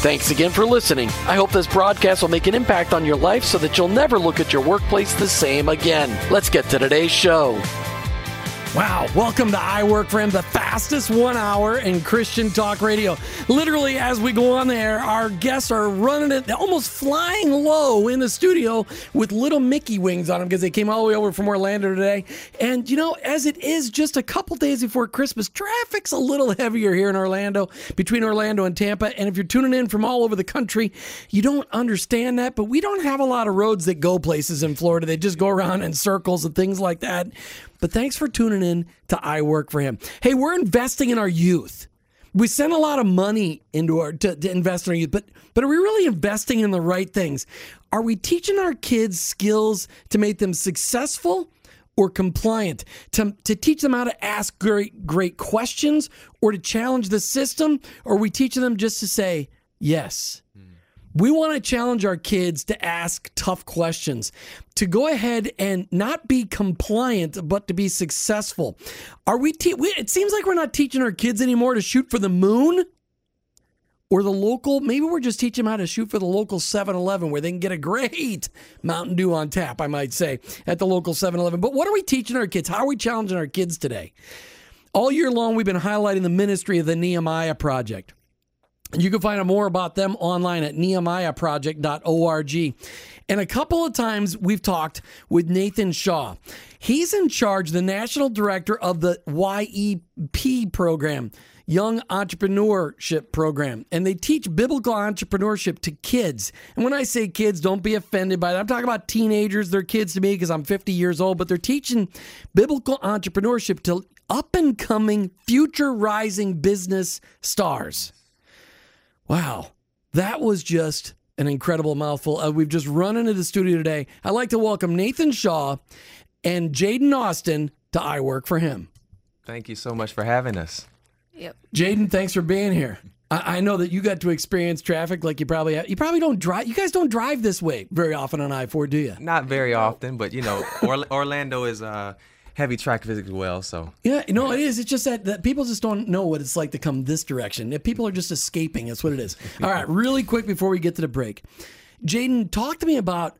Thanks again for listening. I hope this broadcast will make an impact on your life so that you'll never look at your workplace the same again. Let's get to today's show. Wow, welcome to I Work for Him, the fastest one hour in Christian talk radio. Literally, as we go on there, our guests are running it, almost flying low in the studio with little Mickey wings on them because they came all the way over from Orlando today. And, you know, as it is just a couple days before Christmas, traffic's a little heavier here in Orlando, between Orlando and Tampa. And if you're tuning in from all over the country, you don't understand that, but we don't have a lot of roads that go places in Florida. They just go around in circles and things like that. But thanks for tuning in to I Work for Him. Hey, we're investing in our youth. We send a lot of money into our to, to invest in our youth, but but are we really investing in the right things? Are we teaching our kids skills to make them successful or compliant? To to teach them how to ask great great questions or to challenge the system? Or are we teaching them just to say yes? We want to challenge our kids to ask tough questions, to go ahead and not be compliant, but to be successful. Are we, te- we? It seems like we're not teaching our kids anymore to shoot for the moon or the local. Maybe we're just teaching them how to shoot for the local 7 Eleven where they can get a great Mountain Dew on tap, I might say, at the local 7 Eleven. But what are we teaching our kids? How are we challenging our kids today? All year long, we've been highlighting the ministry of the Nehemiah Project. You can find out more about them online at nehemiahproject.org. And a couple of times we've talked with Nathan Shaw. He's in charge, the national director of the YEP program, Young Entrepreneurship Program. And they teach biblical entrepreneurship to kids. And when I say kids, don't be offended by that. I'm talking about teenagers. They're kids to me because I'm 50 years old, but they're teaching biblical entrepreneurship to up and coming, future rising business stars. Wow, that was just an incredible mouthful. Uh, we've just run into the studio today. I'd like to welcome Nathan Shaw and Jaydon Austin to I Work for Him. Thank you so much for having us. Yep. Jaydon, thanks for being here. I, I know that you got to experience traffic like you probably have. You probably don't drive. You guys don't drive this way very often on I four, do you? Not very often, but you know, or- Orlando is uh, heavy track as well. So Yeah, no, it is. It's just that, that people just don't know what it's like to come this direction. If people are just escaping, that's what it is. All right, really quick before we get to the break, Jaydon, talk to me about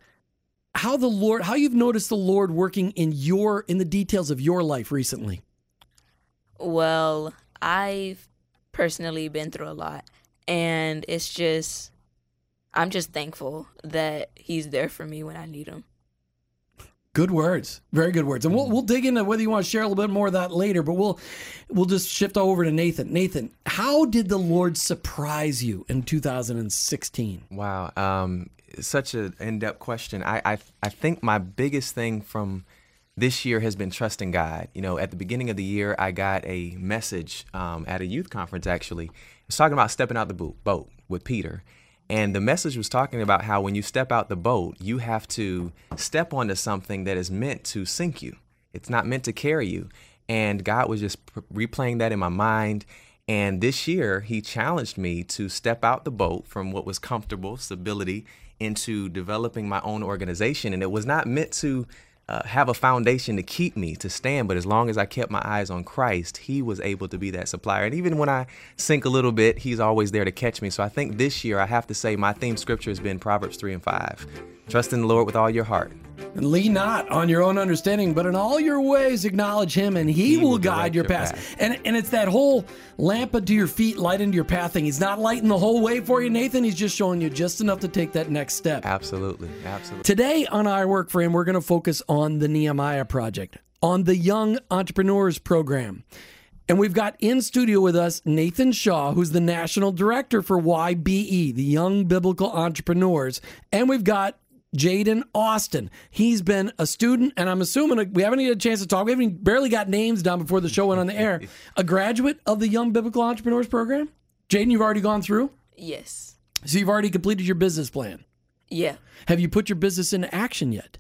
how the Lord, how you've noticed the Lord working in your in the details of your life recently. Well, I've personally been through a lot, and it's just, I'm just thankful that he's there for me when I need him. Good words, very good words, and we'll we'll dig into whether you want to share a little bit more of that later. But we'll we'll just shift over to Nathan. Nathan, how did the Lord surprise you in 2016? wow, um, such an in-depth question. I, I I think my biggest thing from this year has been trusting God. You know, at the beginning of the year, I got a message um, at a youth conference. Actually, it was talking about stepping out the boat, boat with Peter. And the message was talking about how when you step out the boat, you have to step onto something that is meant to sink you. It's not meant to carry you. And God was just replaying that in my mind. And this year, He challenged me to step out the boat from what was comfortable, stability, into developing my own organization. And it was not meant to uh, have a foundation to keep me to stand. But as long as I kept my eyes on Christ, He was able to be that supplier. And even when I sink a little bit, He's always there to catch me. So I think this year, I have to say, my theme scripture has been Proverbs 3 and 5. Trust in the Lord with all your heart. And lean not on your own understanding, but in all your ways acknowledge him, and he, He will, will guide your your path. path. And and it's that whole lamp unto your feet, light into your path thing. He's not lighting the whole way for you, Nathan. He's just showing you just enough to take that next step. Absolutely. Absolutely. Today on I Work for Him, we're going to focus on on the Nehemiah Project, on the Young Entrepreneurs Program. And we've got in studio with us Nathan Shaw, who's the national director for YBE, the Young Biblical Entrepreneurs. And we've got Jaydon Austin. He's been a student, and I'm assuming we haven't had a chance to talk. We haven't barely got names down before the show went on the air. A graduate of the Young Biblical Entrepreneurs Program. Jaydon, you've already gone through? Yes. So you've already completed your business plan. Yeah. Have you put your business into action yet?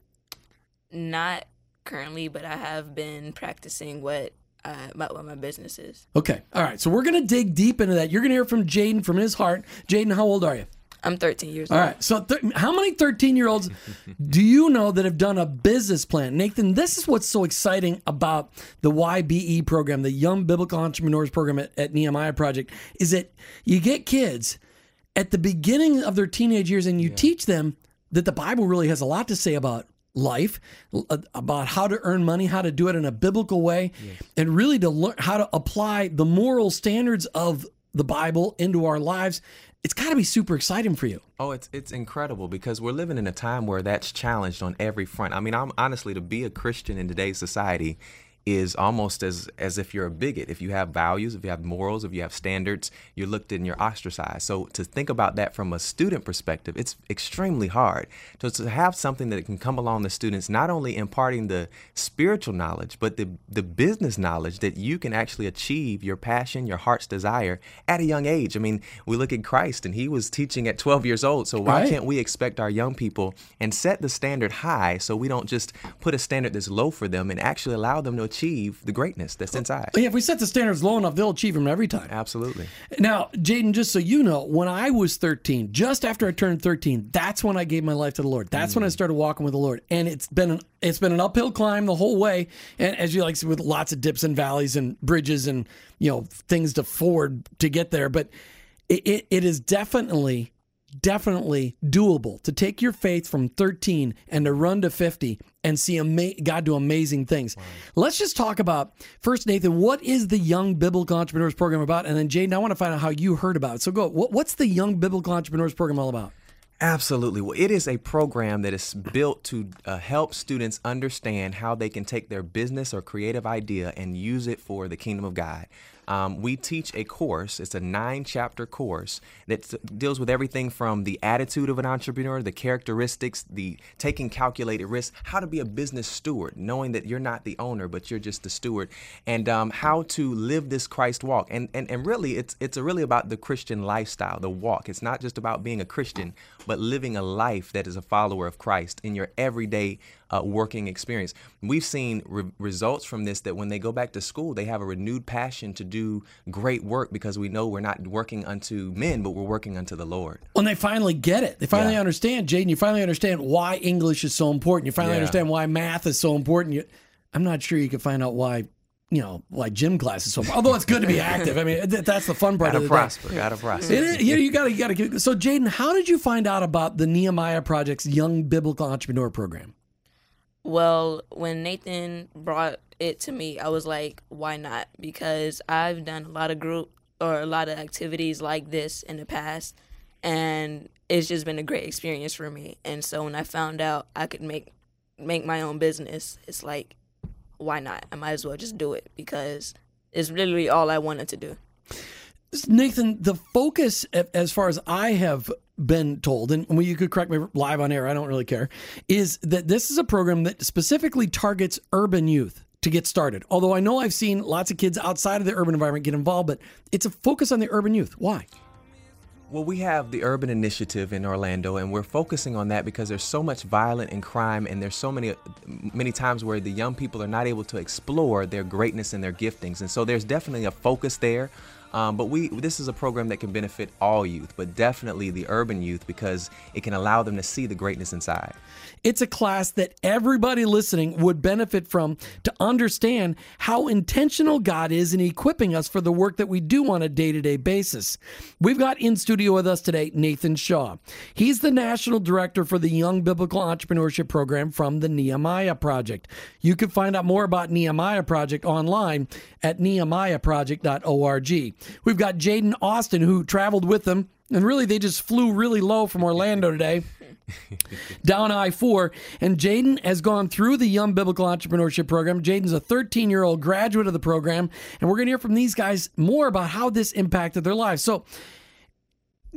Not currently, but I have been practicing what uh, about what my business is. Okay. All right. So we're going to dig deep into that. You're going to hear from Jaydon from his heart. Jaydon, how old are you? I'm 13 years All old. All right. So, th- how many 13 year olds do you know that have done a business plan? Nathan, this is what's so exciting about the YBE program, the Young Biblical Entrepreneurs Program at, at Nehemiah Project, is that you get kids at the beginning of their teenage years and you teach them that the Bible really has a lot to say about life, uh, about how to earn money, how to do it in a biblical way, and really to learn how to apply the moral standards of the Bible into our lives. It's got to be super exciting for you. Oh, it's it's incredible because we're living in a time where that's challenged on every front. I mean, I'm honestly to be a Christian in today's society is almost as as if you're a bigot. If you have values, if you have morals, if you have standards, you're looked at and you're ostracized. So to think about that from a student perspective, it's extremely hard. So to have something that can come along the students, not only imparting the spiritual knowledge, but the the business knowledge that you can actually achieve your passion, your heart's desire at a young age. I mean, we look at Christ and he was teaching at 12 years old. So why Right. can't we expect our young people and set the standard high so we don't just put a standard that's low for them and actually allow them to achieve the greatness that's oh, inside. Yeah, if we set the standards low enough, they'll achieve them every time. Absolutely. Now, Jaydon, just so you know, when I was 13, just after I turned 13, that's when I gave my life to the Lord. That's when I mm. started walking with the Lord, and it's been an it's been an uphill climb the whole way. And as you like, with lots of dips and valleys and bridges and you know things to ford to get there, but it, it, it is definitely definitely doable to take your faith from 13 and to run to 50 and see ama- God do amazing things. Let's just talk about first, Nathan. What is the Young Biblical Entrepreneurs Program about? And then, Jaydon, I want to find out how you heard about it. So, go. What, what's the Young Biblical Entrepreneurs Program all about? Absolutely. Well, it is a program that is built to uh, help students understand how they can take their business or creative idea and use it for the kingdom of God. Um, we teach a course, it's a nine chapter course that deals with everything from the attitude of an entrepreneur, the characteristics, the taking calculated risks, how to be a business steward, knowing that you're not the owner, but you're just the steward, and um, how to live this Christ walk. And, and, and really, it's, it's really about the Christian lifestyle, the walk. It's not just about being a Christian, but living a life that is a follower of Christ in your everyday uh, working experience. We've seen re- results from this that when they go back to school, they have a renewed passion to do great work because we know we're not working unto men, but we're working unto the Lord. When they finally get it, they finally Yeah. understand, Jaydon. You finally understand why English is so important. You finally Yeah. understand why math is so important. You, I'm not sure you can find out why. You know, why gym class is so. Although it's good to be active. I mean, th- that's the fun part Gotta of the day. gotta prosper. It is, yeah, you got to, you got to. So, Jaydon, how did you find out about the Nehemiah Project's Young Biblical Entrepreneur Program? Well, when Nathan brought it to me, I was like, why not? Because I've done a lot of group or a lot of activities like this in the past, and it's just been a great experience for me. And so when I found out I could make make my own business, it's like, why not? I might as well just do it because it's literally all I wanted to do. Nathan, the focus, as far as I have been told, and you could correct me live on air, I don't really care, is that this is a program that specifically targets urban youth to get started. Although I know I've seen lots of kids outside of the urban environment get involved, but it's a focus on the urban youth. Why? Well, we have the Urban Initiative in Orlando, and we're focusing on that because there's so much violence and crime, and there's so many, many times where the young people are not able to explore their greatness and their giftings, and so there's definitely a focus there. Um, but we, this is a program that can benefit all youth, but definitely the urban youth because it can allow them to see the greatness inside. It's a class that everybody listening would benefit from to understand how intentional God is in equipping us for the work that we do on a day to day basis. We've got in studio with us today Nathan Shaw. He's the National Director for the Young Biblical Entrepreneurship Program from the Nehemiah Project. You can find out more about Nehemiah Project online at nehemiahproject.org. We've got Jaydon Austin, who traveled with them, and really they just flew really low from Orlando today. down I 4. And Jaydon has gone through the Young Biblical Entrepreneurship Program. Jaydon's a 13 year old graduate of the program. And we're going to hear from these guys more about how this impacted their lives. So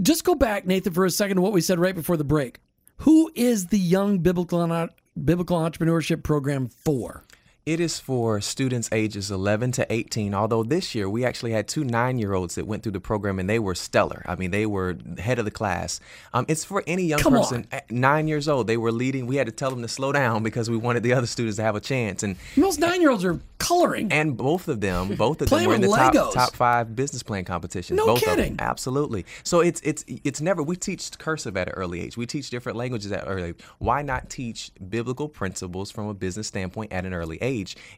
just go back, Nathan, for a second to what we said right before the break. Who is the Young Biblical, Biblical Entrepreneurship Program for? It is for students ages 11 to 18, although this year we actually had two nine year olds that went through the program and they were stellar. I mean, they were head of the class. Um, it's for any young Come person, on. nine years old. They were leading. We had to tell them to slow down because we wanted the other students to have a chance. And Most nine year olds are coloring. and both of them, both of them were in the top, top five business plan competitions. No both Of kidding. them. Absolutely. So it's it's it's never we teach cursive at an early age. We teach different languages at early. age. Why not teach biblical principles from a business standpoint at an early age?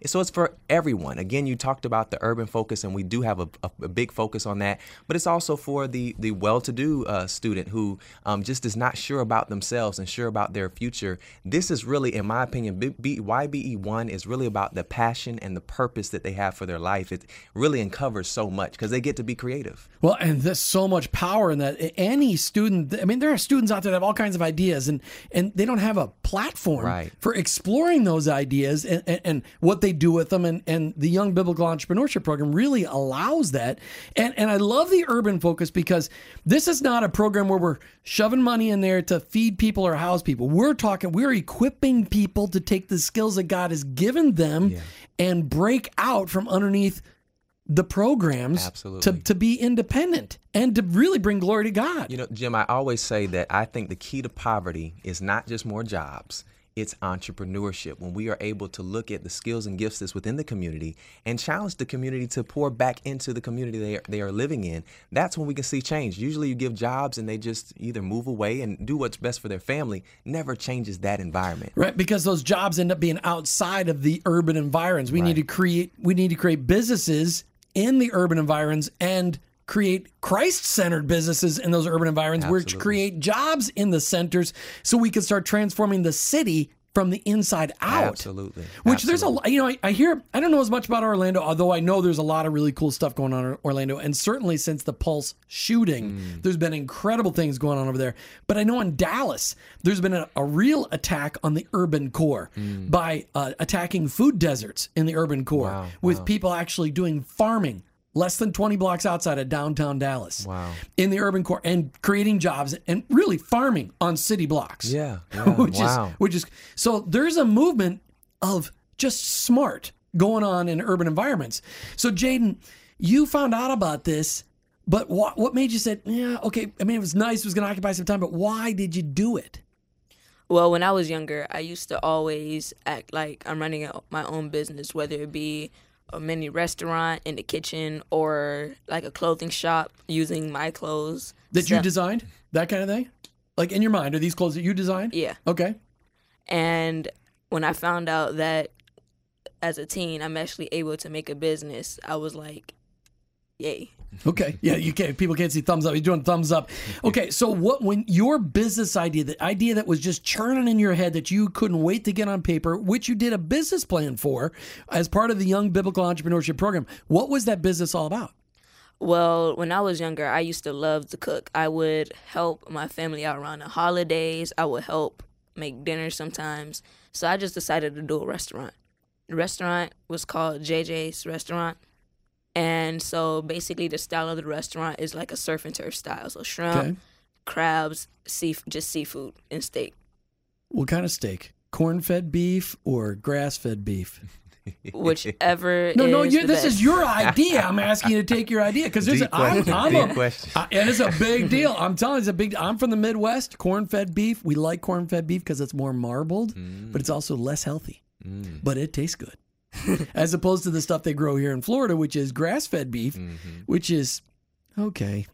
So it's for everyone. Again, you talked about the urban focus, and we do have a, a, a big focus on that. But it's also for the the well-to-do uh, student who um, just is not sure about themselves and sure about their future. This is really, in my opinion, B- B- YBE one is really about the passion and the purpose that they have for their life. It really uncovers so much because they get to be creative. Well, and there's so much power in that. Any student, I mean, there are students out there that have all kinds of ideas, and and they don't have a platform Right. for exploring those ideas and, and, and what they do with them. And, and the Young Biblical Entrepreneurship Program really allows that. And and I love the urban focus because this is not a program where we're shoving money in there to feed people or house people. We're talking, we're equipping people to take the skills that God has given them and break out from underneath the programs Absolutely. to, to be independent and to really bring glory to God. You know, Jim, I always say that I think the key to poverty is not just more jobs. It's entrepreneurship. When we are able to look at the skills and gifts that's within the community and challenge the community to pour back into the community they are, they are living in, that's when we can see change. Usually you give jobs and they just either move away and do what's best for their family, never changes that environment. Right, because those jobs end up being outside of the urban environs. We need to create we need to create businesses in the urban environs and create Christ-centered businesses in those urban environs, which create jobs in the centers, so we can start transforming the city from the inside out. Absolutely. Which there's a lot, you know, I, I hear, I don't know as much about Orlando, although I know there's a lot of really cool stuff going on in Orlando. And certainly since the Pulse shooting, Mm. there's been incredible things going on over there. But I know in Dallas, there's been a, a real attack on the urban core by uh, attacking food deserts in the urban core Mm. Wow, with people actually doing farming. Less than 20 blocks outside of downtown Dallas. Wow. In the urban core and creating jobs and really farming on city blocks Yeah. yeah. which wow. is which is so there's a movement of just smart going on in urban environments. So Jaydon, you found out about this, but what what made you say, yeah, okay, I mean it was nice, it was going to occupy some time, but why did you do it? Well, when I was younger, I used to always act like I'm running my own business, whether it be a mini restaurant in the kitchen or like a clothing shop using my clothes. That you designed? That kind of thing? Like in your mind, are these clothes that you designed? Yeah. Okay. And when I found out that as a teen, I'm actually able to make a business, I was like, yay. Okay. Yeah, you can't people can't see thumbs up. You're doing thumbs up. Okay, so what when your business idea, the idea that was just churning in your head that you couldn't wait to get on paper, which you did a business plan for as part of the Young Biblical Entrepreneurship Program, what was that business all about? Well, when I was younger, I used to love to cook. I would help my family out around the holidays. I would help make dinner sometimes. So I just decided to do a restaurant. The restaurant was called JJ's Restaurant. And so basically, the style of the restaurant is like a surf and turf style. So shrimp, Okay. crabs, sea, just seafood and steak. What kind of steak? Corn-fed beef or grass-fed beef? Whichever. No, no, is you, the this best. is your idea. I'm asking you to take your idea because there's Deep a, I'm, question, I'm deep a, question. I- and it's a big deal. I'm telling you, it's a big. I'm from the Midwest. Corn-fed beef. We like corn-fed beef because it's more marbled, mm. but it's also less healthy. Mm. But it tastes good, as opposed to the stuff they grow here in Florida, which is grass-fed beef, mm-hmm. which is okay.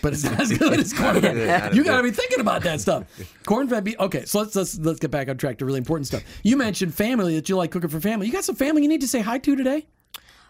But it's not as good as corn-fed. You got to be thinking about that stuff. Corn-fed beef. Okay, so let's let's let's get back on track to really important stuff. You mentioned family that you like cooking for family. You got some family you need to say hi to today.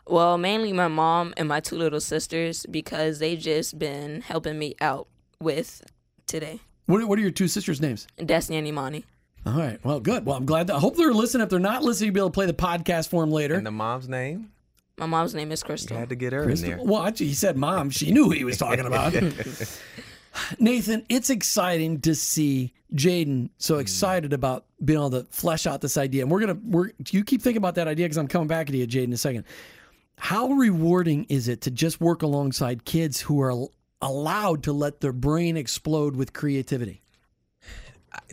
Well, mainly my mom and my two little sisters because they just been helping me out with today. What are, what are your two sisters' names? Destiny and Imani. All right. Well, good. Well, I'm glad. That, I hope they're listening. If they're not listening, you'll be able to play the podcast for them later. And the mom's name? My mom's name is Crystal. You had to get her in there. Well, actually, he said mom. She knew who he was talking about. Nathan, it's exciting to see Jaydon so hmm. excited about being able to flesh out this idea. And we're gonna we're you keep thinking about that idea because I'm coming back to you, Jaydon, in a second. How rewarding is it to just work alongside kids who are allowed to let their brain explode with creativity?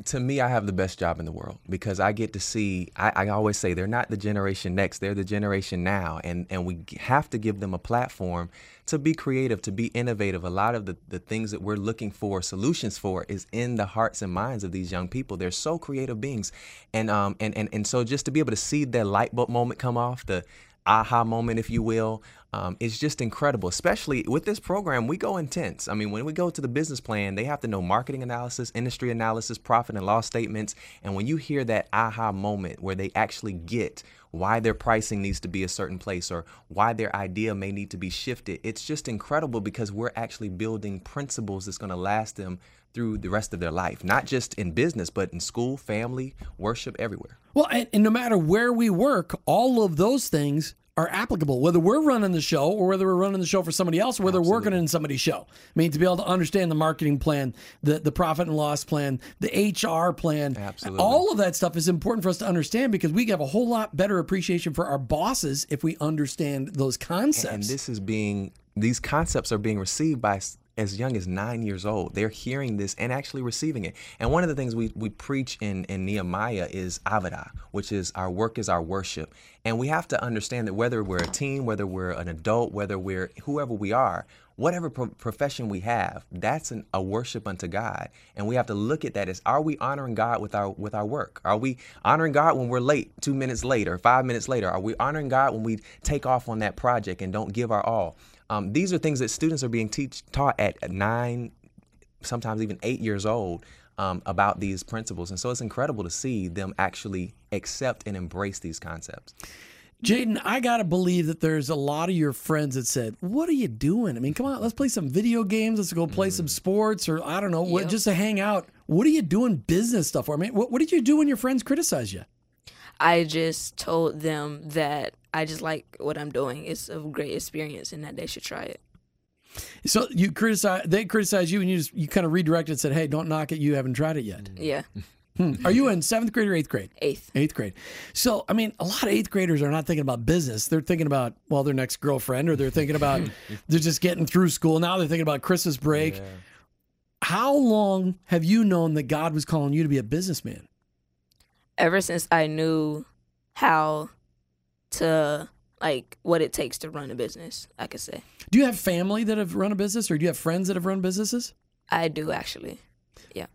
To me, I have the best job in the world because I get to see. I, I, always say they're not the generation next; they're the generation now, and and we have to give them a platform to be creative, to be innovative. A lot of the the things that we're looking for solutions for is in the hearts and minds of these young people. They're so creative beings, and um and and and so just to be able to see that light bulb moment come off the aha moment, if you will, um, is just incredible. Especially with this program, we go intense. I mean, when we go to the business plan, they have to know marketing analysis, industry analysis, profit and loss statements. And when you hear that aha moment where they actually get why their pricing needs to be a certain place or why their idea may need to be shifted, it's just incredible because we're actually building principles that's going to last them through the rest of their life, not just in business, but in school, family, worship, everywhere. Well, and, and, no matter where we work, all of those things are applicable, whether we're running the show or whether we're running the show for somebody else, or whether Absolutely. we're working in somebody's show. I mean, to be able to understand the marketing plan, the, the profit and loss plan, the HR plan, Absolutely. all of that stuff is important for us to understand because we have a whole lot better appreciation for our bosses if we understand those concepts. And this is being, these concepts are being received by as young as nine years old. They're hearing this and actually receiving it. And one of the things we, we preach in, in Nehemiah is Avodah, which is our work is our worship. And we have to understand that whether we're a teen, whether we're an adult, whether we're whoever we are, whatever pro- profession we have, that's an, a worship unto God. And we have to look at that as are we honoring God with our with our work? Are we honoring God when we're late, two minutes later, five minutes later? Are we honoring God when we take off on that project and don't give our all? Um, these are things that students are being teach, taught at nine, sometimes even eight years old um, about these principles. And so it's incredible to see them actually accept and embrace these concepts. Jaydon, I got to believe that there's a lot of your friends that said, What are you doing? I mean, come on, let's play some video games. Let's go play mm. some sports or I don't know, yep. what, just to hang out. What are you doing business stuff for? I mean, what, what did you do when your friends criticized you? I just told them that I just like what I'm doing. It's a great experience and that they should try it. So you criticize, they criticize you, and you just you kind of redirected and said, "Hey, don't knock it. You haven't tried it yet." Yeah. Hmm. Are you in seventh grade or eighth grade? Eighth. Eighth grade. So, I mean, a lot of eighth graders are not thinking about business. They're thinking about, well, their next girlfriend, or they're thinking about, they're just getting through school. Now they're thinking about Christmas break. Yeah. How long have you known that God was calling you to be a businessman? Ever since I knew how to like what it takes to run a business, I could say. Do you have family that have run a business or do you have friends that have run businesses? I do actually. Yeah.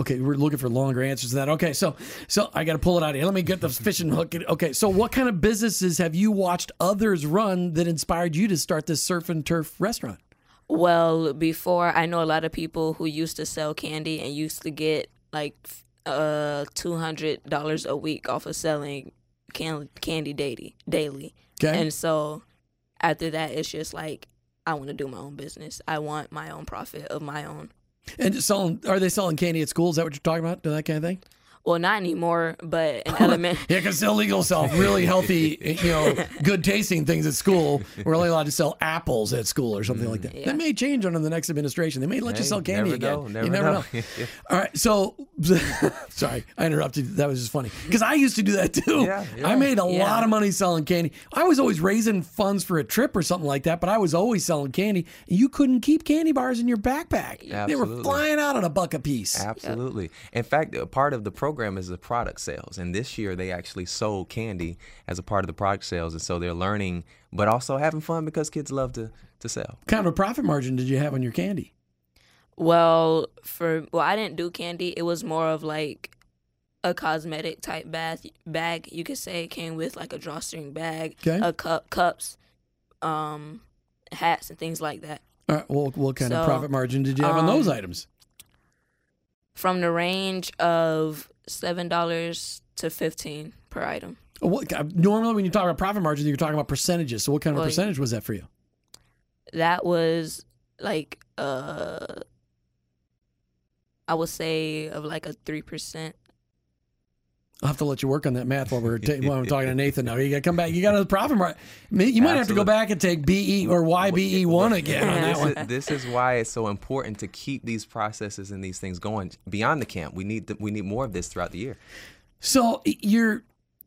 Okay, we're looking for longer answers to that. Okay, so so I got to pull it out here. Let me get the fishing hook. Okay, so what kind of businesses have you watched others run that inspired you to start this surf and turf restaurant? Well, before I know a lot of people who used to sell candy and used to get like uh two hundred dollars a week off of selling can- candy daily. Daily. Okay. And so after that, it's just like I want to do my own business. I want my own profit of my own. And selling, are they selling candy at school? Is that what you're talking about? Do that kind of thing? Well, not anymore, but in element. yeah, because illegal sell really healthy, you know, good tasting things at school. We're only allowed to sell apples at school or something like that. Mm, yeah. That may change under the next administration. They may let hey, you sell candy never again. Know, never you never know. know. All right, so sorry, I interrupted. That was just funny because I used to do that too. Yeah, yeah. I made a yeah. lot of money selling candy. I was always raising funds for a trip or something like that, but I was always selling candy. You couldn't keep candy bars in your backpack. Absolutely. They were flying out at a buck a piece. Absolutely. Yep. In fact, a part of the program is the product product sales. And this year they actually sold candy as a part of the product sales. And so they're learning, but also having fun because kids love to, to sell. What kind of a profit margin did you have on your candy? Well, for well, I didn't do candy. It was more of like a cosmetic type bath bag. You could say it came with like a drawstring bag, okay. a cup, cups, um, hats, and things like that. All right. Well, what kind so, of profit margin did you have um, on those um, items? From the range of seven dollars to fifteen per item. What normally when you talk about profit margins, you're talking about percentages. So what kind of well, percentage was that for you? That was like uh, I would say of like a three percent. I'll have to let you work on that math while we're, ta- while I'm talking to Nathan now. You got to come back. You got to profit margin. You might have to go back and take BE or YBE one again on this, one. is, this is why it's so important to keep these processes and these things going beyond the camp. We need the, we need more of this throughout the year. So you're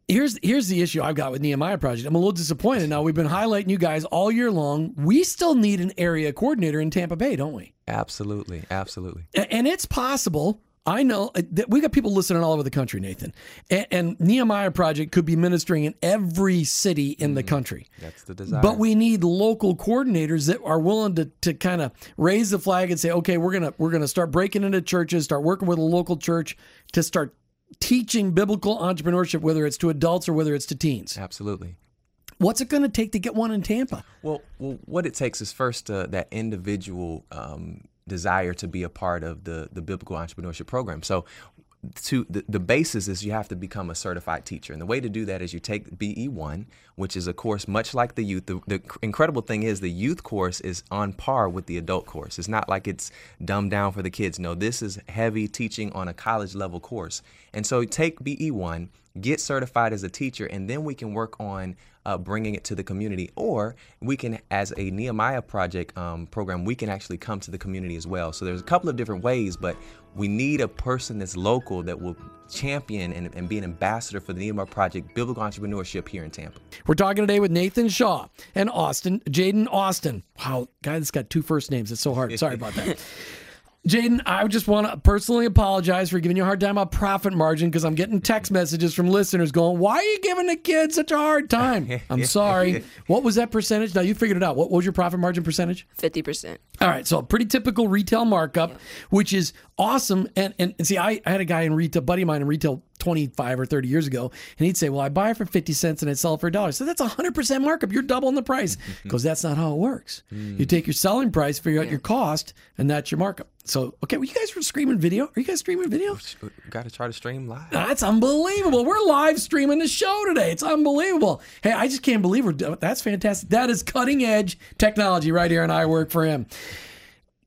here's here's the issue I've got with Nehemiah Project. I'm a little disappointed. Now we've been highlighting you guys all year long. We still need an area coordinator in Tampa Bay, don't we? Absolutely, absolutely. And it's possible. I know uh, that we got people listening all over the country, Nathan. And, and Nehemiah Project could be ministering in every city in the country. That's the desire. But we need local coordinators that are willing to, to kind of raise the flag and say, okay, we're gonna we're gonna start breaking into churches, start working with a local church to start teaching biblical entrepreneurship, whether it's to adults or whether it's to teens. absolutely. What's it going to take to get one in Tampa? Well, well, what it takes is first uh, that individual um, desire to be a part of the the biblical entrepreneurship program. So, to the, the basis is you have to become a certified teacher, and the way to do that is you take BE one, which is a course much like the youth. The, the incredible thing is the youth course is on par with the adult course. It's not like it's dumbed down for the kids. No, this is heavy teaching on a college level course, and so take BE one, get certified as a teacher, and then we can work on uh, bringing it to the community. Or we can, as a Nehemiah Project um, program, we can actually come to the community as well. So there's a couple of different ways, but we need a person that's local that will champion and, and be an ambassador for the Nehemiah Project Biblical Entrepreneurship here in Tampa. We're talking today with Nathan Shaw and Austin, Jaydon Austin. Wow, guy that's got two first names. It's so hard. Sorry about that. Jaydon, I just want to personally apologize for giving you a hard time about profit margin because I'm getting text messages from listeners going, Why are you giving the kids such a hard time? I'm sorry. What was that percentage? Now you figured it out. What was your profit margin percentage? Fifty percent. All right, so a pretty typical retail markup, which is awesome. And, and and see, I, I had a guy in retail, buddy of mine in retail 25 or 30 years ago, and he'd say, Well, I buy it for 50 cents and I sell it for a dollar. So that's a 100% markup. You're doubling the price. Mm-hmm. Because that's not how it works. Mm. You take your selling price, figure out your cost, and that's your markup. So, okay, well, you guys were streaming video. Are you guys streaming video? Got to try to stream live. That's unbelievable. We're live streaming the show today. It's unbelievable. Hey, I just can't believe we're That's fantastic. That is cutting edge technology right here, and I work for him.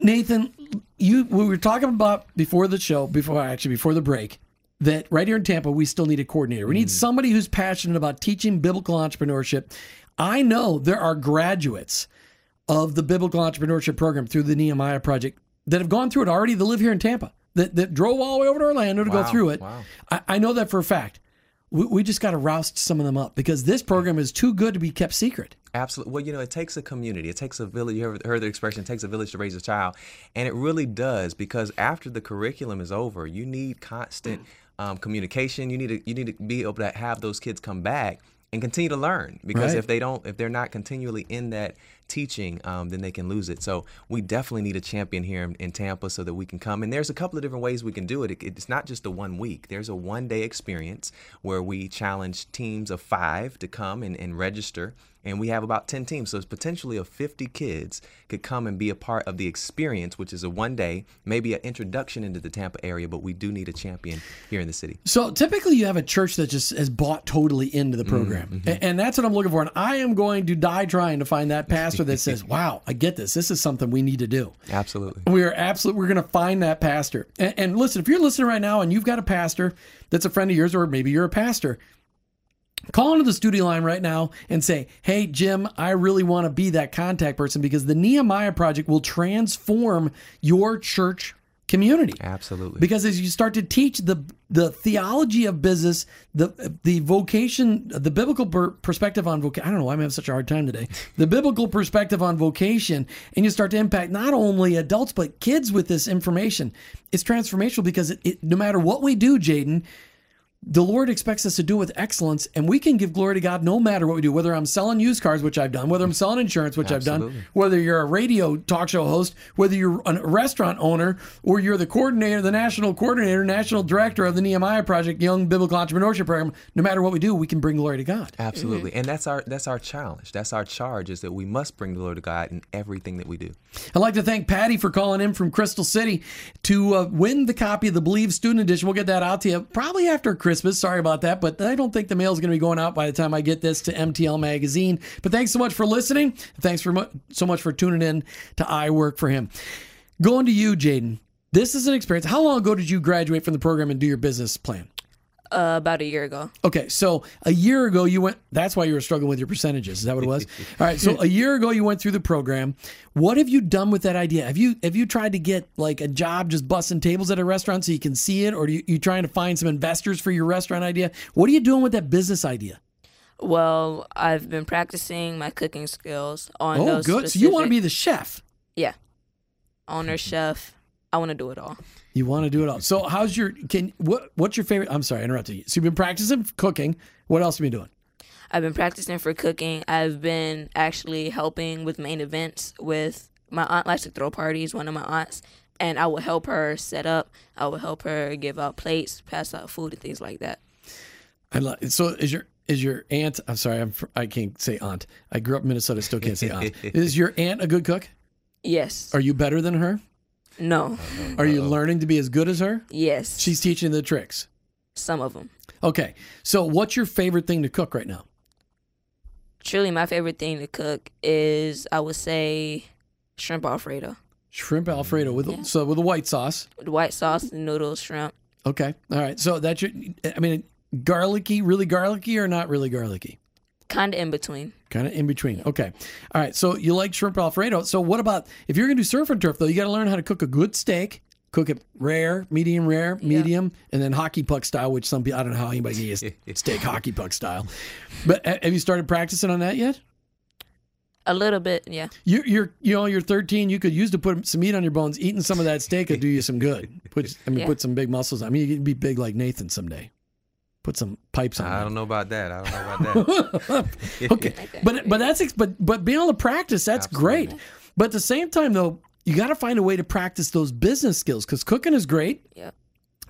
Nathan, you we were talking about before the show, before actually before the break, that right here in Tampa we still need a coordinator. We need mm. somebody who's passionate about teaching biblical entrepreneurship. I know there are graduates of the biblical entrepreneurship program through the Nehemiah Project that have gone through it already. That live here in Tampa. That that drove all the way over to Orlando to go through it. wow. I, I know that for a fact. We, we just got to roust some of them up because this program is too good to be kept secret. Absolutely. Well, you know, it takes a community. It takes a village. You heard- heard the expression, it takes a village to raise a child. And it really does because after the curriculum is over, you need constant um, communication. You need to you need to be able to have those kids come back and continue to learn because Right. if they don't if they're not continually in that teaching um, then they can lose it. So we definitely need a champion here in, in tampa so that we can come. And there's a couple of different ways we can do it. it it's not just a one week. There's a one day experience where we challenge teams of five to come and, and register. And we have about 10 teams. So it's potentially of 50 kids could come and be a part of the experience which is a one day maybe an introduction into the tampa area but we do need a champion here in the city. So typically, you have a church that just has bought totally into the program, A- and, that's what I'm looking for. And I am going to die trying to find that pastor that says, "Wow, I get this. This is something we need to do." absolutely We are absolutely we're going to find that pastor. And, and listen, if you're listening right now and you've got a pastor that's a friend of yours, or maybe you're a pastor, call into the studio line right now and say, "Hey, Jim, I really want to be that contact person because the Nehemiah Project will transform your church community." absolutely Because as you start to teach the the theology of business, the the vocation, the biblical per- perspective on vocation. I don't know why I'm having such a hard time today. The biblical perspective on vocation, and you start to impact not only adults but kids with this information. It's transformational because it, it, no matter what we do, Jaydon, the Lord expects us to do with excellence, and we can give glory to God no matter what we do. Whether I'm selling used cars, which I've done, whether I'm selling insurance, which I've done, whether you're a radio talk show host, whether you're a restaurant owner, or you're the coordinator, the national coordinator, national director of the Nehemiah Project Young Biblical Entrepreneurship Program, no matter what we do, we can bring glory to God. Absolutely, and that's our that's our challenge. That's our charge is that we must bring the Lord to God in everything that we do. I'd like to thank Patty for calling in from Crystal City to uh, win the copy of the Believe Student Edition. We'll get that out to you probably after Christmas. Sorry about that, but I don't think the mail is going to be going out by the time I get this to MTL Magazine. But thanks so much for listening. Thanks for mu- so much for tuning in to I Work for Him. Going to you, Jaydon. This is an experience. How long ago did you graduate from the program and do your business plan? Uh, about a year ago. Okay, so a year ago you went. That's why you were struggling with your percentages. Is that what it was? All right. So a year ago you went through the program. What have you done with that idea? Have you have you tried to get like a job just busting tables at a restaurant so you can see it, or are you, you trying to find some investors for your restaurant idea? What are you doing with that business idea? Well, I've been practicing my cooking skills on Oh, good. So you want to be the chef. yeah, owner chef. I want to do it all. You want to do it all. So how's your can what what's your favorite? I'm sorry, I interrupted you. So you've been practicing cooking. What else have you been doing? I've been practicing for cooking. I've been actually helping with main events with my aunt likes to throw parties, one of my aunts, and I will help her set up. I will help her give out plates, pass out food and things like that. I love so is your is your aunt I'm sorry, I'm I can't say aunt. I grew up in Minnesota, still can't say aunt. Is your aunt a good cook? Yes. Are you better than her? No. Uh-huh. Are you learning to be as good as her? Yes. She's teaching the tricks. some of them. Okay. So what's your favorite thing to cook right now? Truly, my favorite thing to cook is I would say shrimp alfredo Shrimp alfredo with so with a white sauce. with white sauce, and noodles, shrimp. Okay. All right. So that's your I mean garlicky, really garlicky or not really garlicky? Kind of in between. Kind of in between. Okay. All right. So you like shrimp alfredo. So what about if you're going to do surf and turf though? You got to learn how to cook a good steak. Cook it rare, medium rare, medium, and then hockey puck style. Which some people I don't know how anybody can eat steak hockey puck style. But have you started practicing on that yet? A little bit, yeah. You're, you're, you know, you're 13. You could use to put some meat on your bones. Eating some of that steak could do you some good. Put, I mean, Yeah. put some big muscles. on. I mean, you could be big like Nathan someday. Put some pipes on. I there. don't know about that. I don't know about that. okay, but but that's ex- but but being able to practice that's great. But at the same time, though, you got to find a way to practice those business skills because cooking is great. Yeah.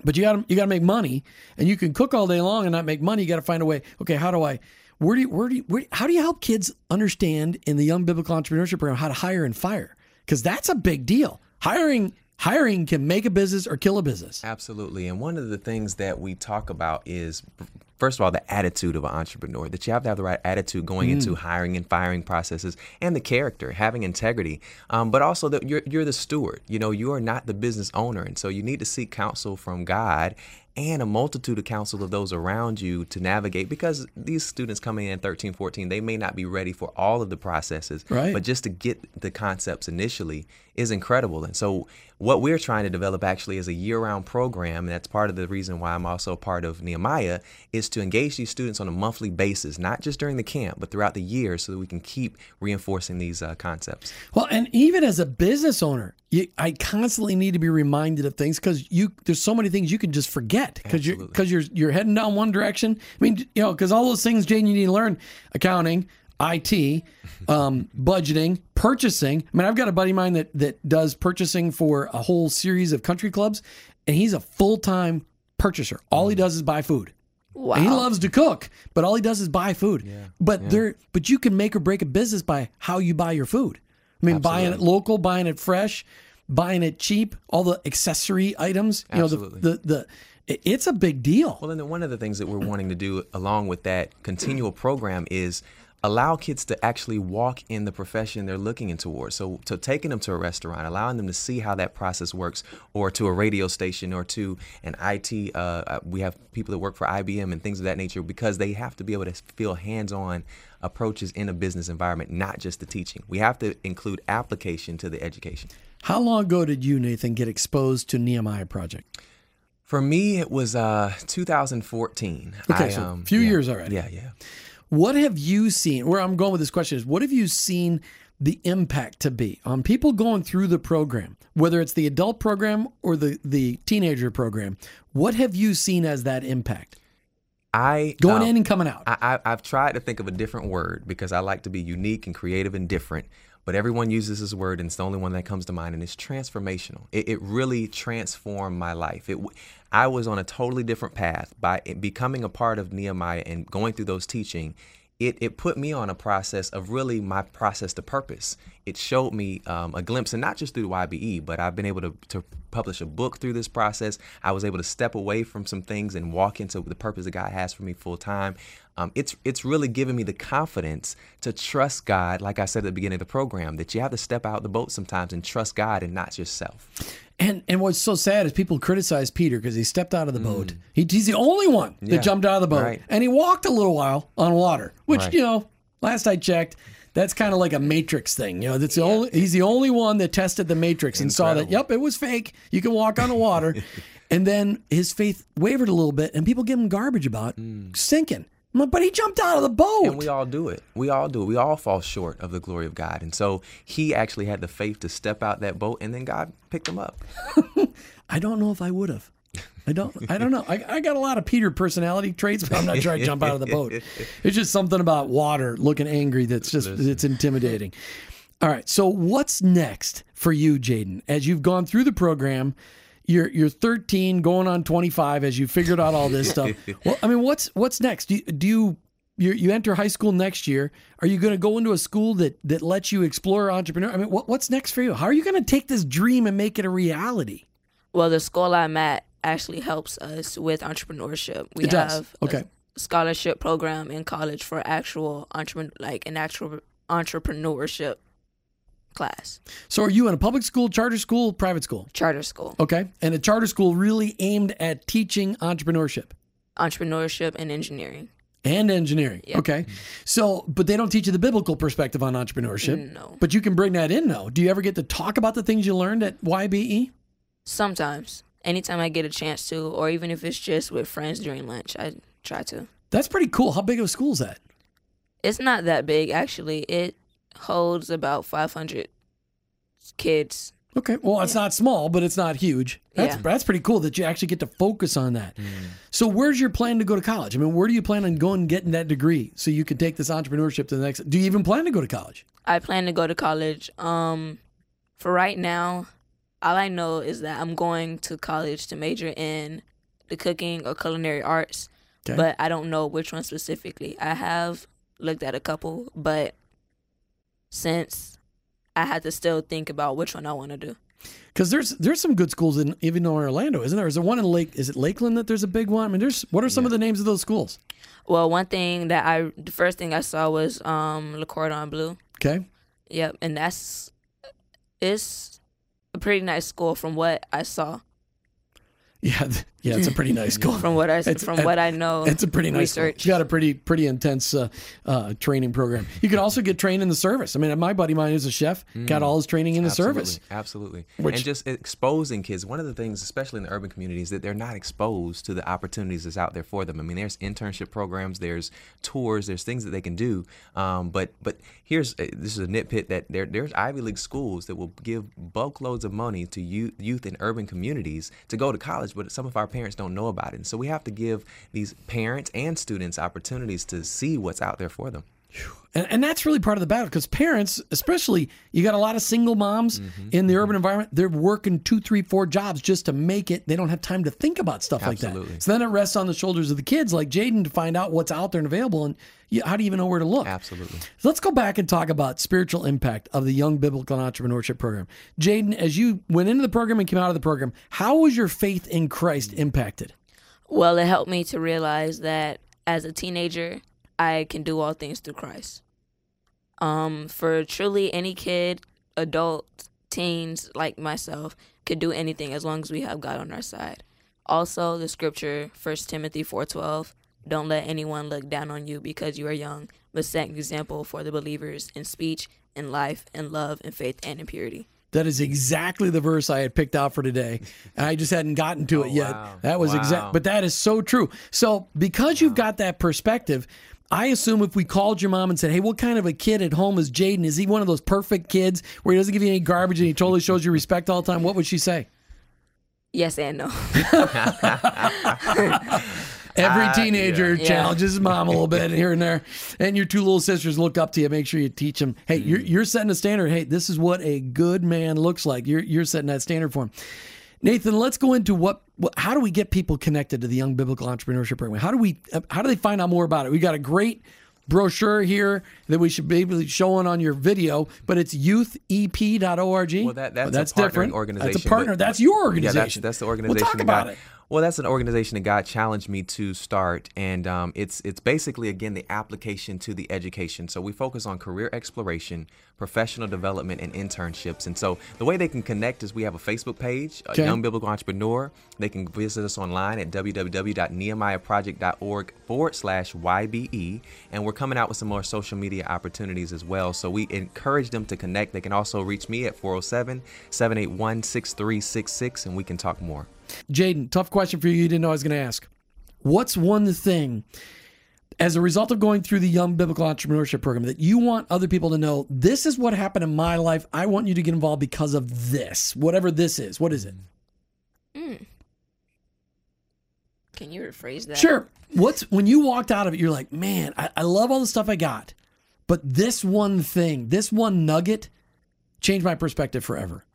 But you got to you got to make money, and you can cook all day long and not make money. You got to find a way. Okay, how do I? Where do you? Where do you? Where, how do you help kids understand in the Young Biblical Entrepreneurship Program how to hire and fire? Because that's a big deal. Hiring hiring can make a business or kill a business. Absolutely. And one of the things that we talk about is, first of all, the attitude of an entrepreneur, that you have to have the right attitude going into hiring and firing processes and the character, having integrity, um, but also that you're, you're the steward. You know, you are not the business owner. And so you need to seek counsel from God and a multitude of counsel of those around you to navigate because these students coming in 13 14 they may not be ready for all of the processes Right. but just to get the concepts initially is incredible. And so, what we're trying to develop actually is a year round program. And that's part of the reason why I'm also part of Nehemiah is to engage these students on a monthly basis, not just during the camp, but throughout the year so that we can keep reinforcing these uh, concepts. Well, and even as a business owner, you, I constantly need to be reminded of things because you there's so many things you can just forget because you're because you're you're heading down one direction. I mean, you know, because all those things, Jane, you need to learn accounting, IT, um, budgeting, purchasing. I mean, I've got a buddy of mine that that does purchasing for a whole series of country clubs, and he's a full time purchaser. All he does is buy food. Wow. And he loves to cook, but all he does is buy food. Yeah, But there, but you can make or break a business by how you buy your food. I mean, buying it local, buying it fresh, buying it cheap, all the accessory items. You Absolutely. know, the the, the it's a big deal. Well, and then one of the things that we're wanting to do along with that continual program is allow kids to actually walk in the profession they're looking in towards. So, so taking them to a restaurant, allowing them to see how that process works, or to a radio station, or to an IT. Uh, uh, we have people that work for IBM and things of that nature because they have to be able to feel hands-on approaches in a business environment, not just the teaching. We have to include application to the education. How long ago did you, Nathan, get exposed to Nehemiah Project? For me, it was uh, 2014. Okay, I, so um, a few yeah. years already. Yeah, yeah. What have you seen? Where I'm going with this question is, what have you seen the impact to be on people going through the program, whether it's the adult program or the the teenager program? What have you seen as that impact I going um, in and coming out? I, I, I've tried to think of a different word because I like to be unique and creative and different. But everyone uses this word, and it's the only one that comes to mind, and it's transformational. It, it really transformed my life. It, I was on a totally different path by becoming a part of Nehemiah and going through those teaching. It, it put me on a process of really my process to purpose. It showed me um, a glimpse, and not just through the YBE, but I've been able to, to publish a book through this process. I was able to step away from some things and walk into the purpose that God has for me full time. Um, it's it's really given me the confidence to trust God, like I said at the beginning of the program, that you have to step out the boat sometimes and trust God and not yourself. And and what's so sad is people criticize Peter because he stepped out of the boat. He, he's the only one that Mm. Yeah, jumped out of the boat, right. and he walked a little while on water. Which Right. you know, last I checked, that's kind of like a Matrix thing. You know, that's the only he's the only one that tested the Matrix and saw that yep, it was fake. You can walk on the water, and then his faith wavered a little bit, and people give him garbage about sinking. But he jumped out of the boat. And we all do it. We all do it. We all fall short of the glory of God. And so he actually had the faith to step out that boat, and then God picked him up. I don't know if I would have. I don't. I don't know. I, I got a lot of Peter personality traits, but I'm not trying to jump out of the boat. It's just something about water looking angry that's just it's intimidating. All right. So what's next for you, Jaydon? As you've gone through the program, you're you're 13, going on 25. As you figured out all this stuff. Well, I mean, what's what's next? Do you, do you you, you enter high school next year? Are you going to go into a school that that lets you explore entrepreneur? I mean, what, what's next for you? How are you going to take this dream and make it a reality? Well, the school I'm at actually helps us with entrepreneurship. We It does. have a Okay. scholarship program in college for actual entrepreneur, like an actual entrepreneurship class, So are you in a public school, charter school, private school? charter school, Okay. And a charter school really aimed at teaching entrepreneurship entrepreneurship and engineering. and engineering. Okay. So, but they don't teach you the biblical perspective on entrepreneurship. No. But you can bring that in though. Do you ever get to talk about the things you learned at YBE? Sometimes, anytime I get a chance to, or even if it's just with friends during lunch, I try to. That's pretty cool. How big of a school is that? It's not that big actually. It holds about 500 kids. Okay. Well, it's not small, but it's not huge. That's Yeah. that's pretty cool that you actually get to focus on that. So, where's your plan to go to college? I mean, where do you plan on going and getting that degree so you can take this entrepreneurship to the next? Do you even plan to go to college? I plan to go to college. Um, for right now, all I know is that I'm going to college to major in the cooking or culinary arts, Okay. but I don't know which one specifically. I have looked at a couple, but since I had to still think about which one I want to do. Because there's there's some good schools in even in Orlando, isn't there? Is there one in Lake? Is it Lakeland that there's a big one? I mean, there's what are some of the names of those schools? Well, one thing that I, the first thing I saw was um, Le Cordon Bleu. Okay, Yep, and that's it's a pretty nice school from what I saw. yeah, yeah, it's a pretty nice goal. From what I It's- from what I know, It's a pretty nice school. research. It's got a pretty pretty intense uh, uh, training program. You can also get trained in the service. I mean, my buddy mine is a chef, got all his training in the service. Absolutely. Which- and just exposing kids. One of the things, especially in the urban communities, that they're not exposed to the opportunities that's out there for them. I mean, there's internship programs, there's tours, there's things that they can do. Um, but but here's uh, this is a nitpick that there there's Ivy League schools that will give bulk loads of money to youth, youth in urban communities to go to college, but some of our parents don't know about it. And so we have to give these parents and students opportunities to see what's out there for them. And, and that's really part of the battle because parents, especially, you got a lot of single moms Mm-hmm. in the urban environment. They're working two, three, four jobs just to make it. They don't have time to think about stuff like that. So then it rests on the shoulders of the kids like Jaydon to find out what's out there and available. And you, how do you even know where to look? Absolutely. So let's go back and talk about spiritual impact of the Young Biblical Entrepreneurship Program. Jaydon, as you went into the program and came out of the program, how was your faith in Christ impacted? Well, it helped me to realize that as a teenager, I can do all things through Christ. Um, for truly any kid, adult, teens like myself could do anything as long as we have God on our side. Also, the scripture, 1 Timothy 4:12, don't let anyone look down on you because you are young, but set an example for the believers in speech, in life, in love, in faith, and in purity. That is exactly the verse I had picked out for today. And I just hadn't gotten to it yet. wow. That was Wow. exact, but that is so true. So, because you've got that perspective, I assume if we called your mom and said, "Hey, what kind of a kid at home is Jaydon? Is he one of those perfect kids where he doesn't give you any garbage and he totally shows you respect all the time?" What would she say? Yes and no. Every Ah, teenager yeah. challenges his mom a little bit here and there, and your two little sisters look up to you. Make sure you teach them. Hey, you're Mm. you're setting a standard. Hey, this is what a good man looks like. You're you're setting that standard for him. Nathan, let's go into what, what how do we get people connected to the Young Biblical Entrepreneurship Program? How do we how do they find out more about it? We got a great brochure here that we should be able to showing on your video, but it's youthep.org. Well, that, that's, that's different. organization. That's a partner. that's your Yeah, organization. that's, that's the organization. We'll talk about got- it. Well, that's an organization that God challenged me to start, and um, it's it's basically again the application to the education. So we focus on career exploration, professional development, and internships. And so the way they can connect is we have a Facebook page, a Okay. Young Biblical Entrepreneur. They can visit us online at www.nehemiahproject.org forward slash YBE, and we're coming out with some more social media opportunities as well. So we encourage them to connect. They can also reach me at 407 781 6366, and we can talk more. Jaydon, tough question for you. You didn't know I was going to ask. What's one thing, as a result of going through the Young Biblical Entrepreneurship Program, that you want other people to know? This is what happened in my life. I want you to get involved because of this, whatever this is. What is it? Mm. Can you rephrase that? Sure. What's when you walked out of it, you're like, man, I, I love all the stuff I got, but this one thing, this one nugget, changed my perspective forever.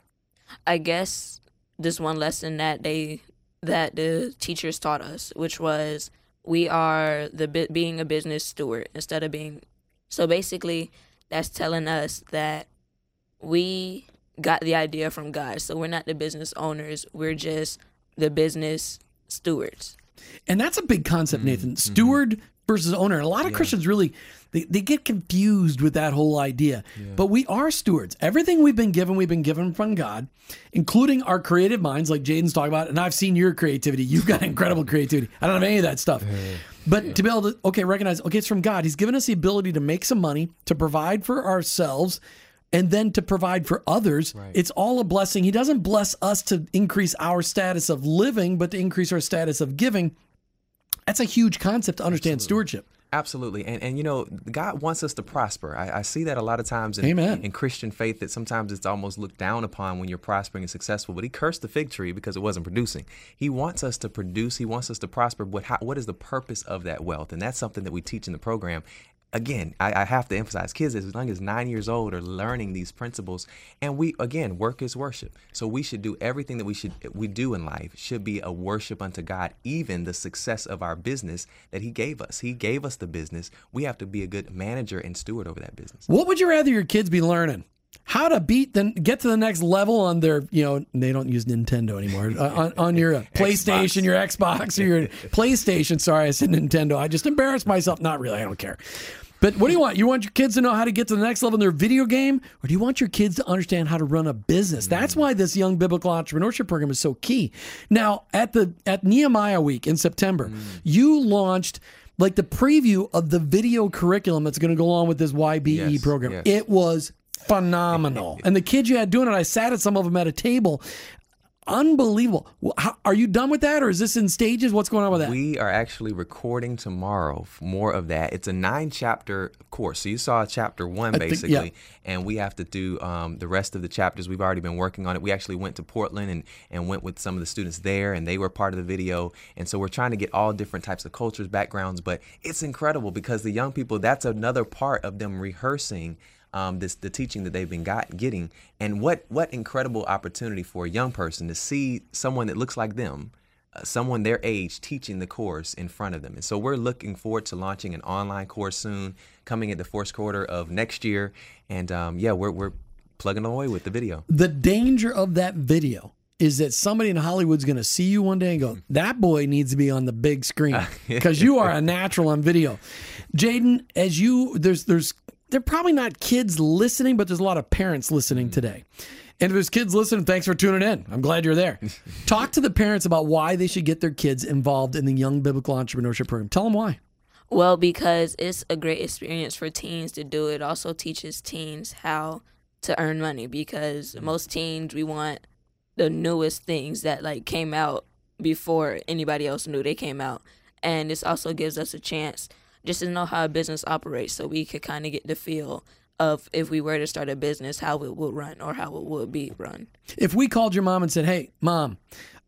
I guess this one lesson that they that the teachers taught us, which was we are the being a business steward instead of being. So basically, that's telling us that we got the idea from God. So we're not the business owners. We're just the business stewards. And that's a big concept, mm-hmm. Nathan. Mm-hmm. Steward versus owner. And a lot of Christians really they, they get confused with that whole idea. But we are stewards. Everything we've been given, we've been given from God, including our creative minds, like Jaydon's talking about. And I've seen your creativity. You've got incredible creativity. I don't have any of that stuff. But to be able to, okay, recognize, okay, it's from God. He's given us the ability to make some money, to provide for ourselves, and then to provide for others. It's all a blessing. He doesn't bless us to increase our status of living, but to increase our status of giving. That's a huge concept to understand stewardship. Absolutely, and and you know God wants us to prosper. I, I see that a lot of times in, Amen. in Christian faith that sometimes it's almost looked down upon when you're prospering and successful. But He cursed the fig tree because it wasn't producing. He wants us to produce. He wants us to prosper. But how, what is the purpose of that wealth? And that's something that we teach in the program. Again, I, I have to emphasize, kids as young as nine years old are learning these principles, and we again work is worship. So we should do everything that we should we do in life should be a worship unto God. Even the success of our business that He gave us, He gave us the business. We have to be a good manager and steward over that business. What would you rather your kids be learning? How to beat the get to the next level on their, you know, they don't use Nintendo anymore. uh, on, on your PlayStation, your Xbox, or your PlayStation. Sorry, I said Nintendo. I just embarrassed myself. Not really. I don't care. But what do you want? You want your kids to know how to get to the next level in their video game, or do you want your kids to understand how to run a business? That's why this young biblical entrepreneurship program is so key. Now, at the at Nehemiah Week in September, you launched like the preview of the video curriculum that's going to go along with this YBE Yes, program. yes. It was phenomenal, and the kids you had doing it, I sat at some of them at a table. Unbelievable. How, are you done with that, or is this in stages? What's going on with that? We are actually recording tomorrow more of that. It's a nine chapter course. So you saw chapter one think- basically, yeah. and we have to do um, the rest of the chapters. We've already been working on it. We actually went to Portland and, and went with some of the students there, and they were part of the video. And so we're trying to get all different types of cultures, backgrounds, but it's incredible because the young people, that's another part of them rehearsing um, this the teaching that they've been got, getting, and what what incredible opportunity for a young person to see someone that looks like them, uh, someone their age teaching the course in front of them. And so we're looking forward to launching an online course soon, coming at the fourth quarter of next year, and um, yeah, we're we're plugging away with the video. the danger of that video is that somebody in Hollywood's going to see you one day and go, "That boy needs to be on the big screen because you are a natural on video." Jaydon, as you there's there's they're probably not kids listening, but there's a lot of parents listening hmm. today. And if there's kids listening, thanks for tuning in. I'm glad you're there. Talk to the parents about why they should get their kids involved in the Young Biblical Entrepreneurship Program. Tell them why. Well, because it's a great experience for teens to do it. It also teaches teens how to earn money because most teens we want the newest things that like came out before anybody else knew they came out. And this also gives us a chance just to know how a business operates so we could kind of get the feel of if we were to start a business, how it would run or how it would be run. If we called your mom and said, "Hey, mom,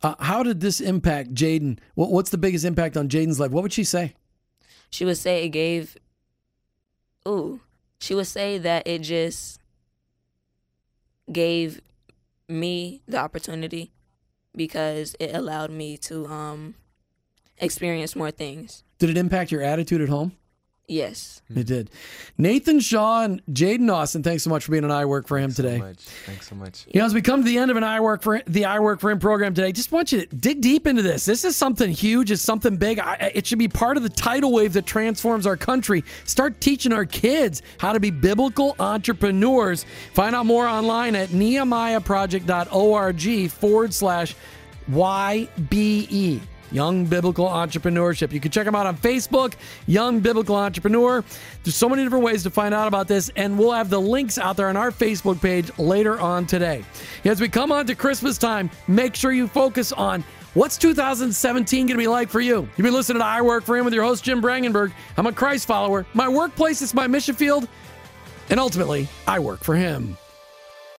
uh, how did this impact Jaydon? What, what's the biggest impact on Jaydon's life?" What would she say? she would say it gave ooh she would say that it just gave me the opportunity because it allowed me to um experience more things Did it impact your attitude at home? Yes. It did. Nathan Shaw and Jaydon Austin, thanks so much for being on I Work for Him today. So much. Thanks so much. You know, as we come to the end of an I Work for the I Work for Him program today, just want you to dig deep into this. This is something huge. It's something big. I, it should be part of the tidal wave that transforms our country. Start teaching our kids how to be biblical entrepreneurs. Find out more online at nehemiahproject.org forward slash YBE. Young Biblical Entrepreneurship. You can check them out on Facebook, Young Biblical Entrepreneur. There's so many different ways to find out about this, and we'll have the links out there on our Facebook page later on today. As we come on to Christmas time, make sure you focus on what's 2017 going to be like for you. You've been listening to I Work for Him with your host, Jim Brangenberg. I'm a Christ follower. My workplace is my mission field, and ultimately, I work for Him.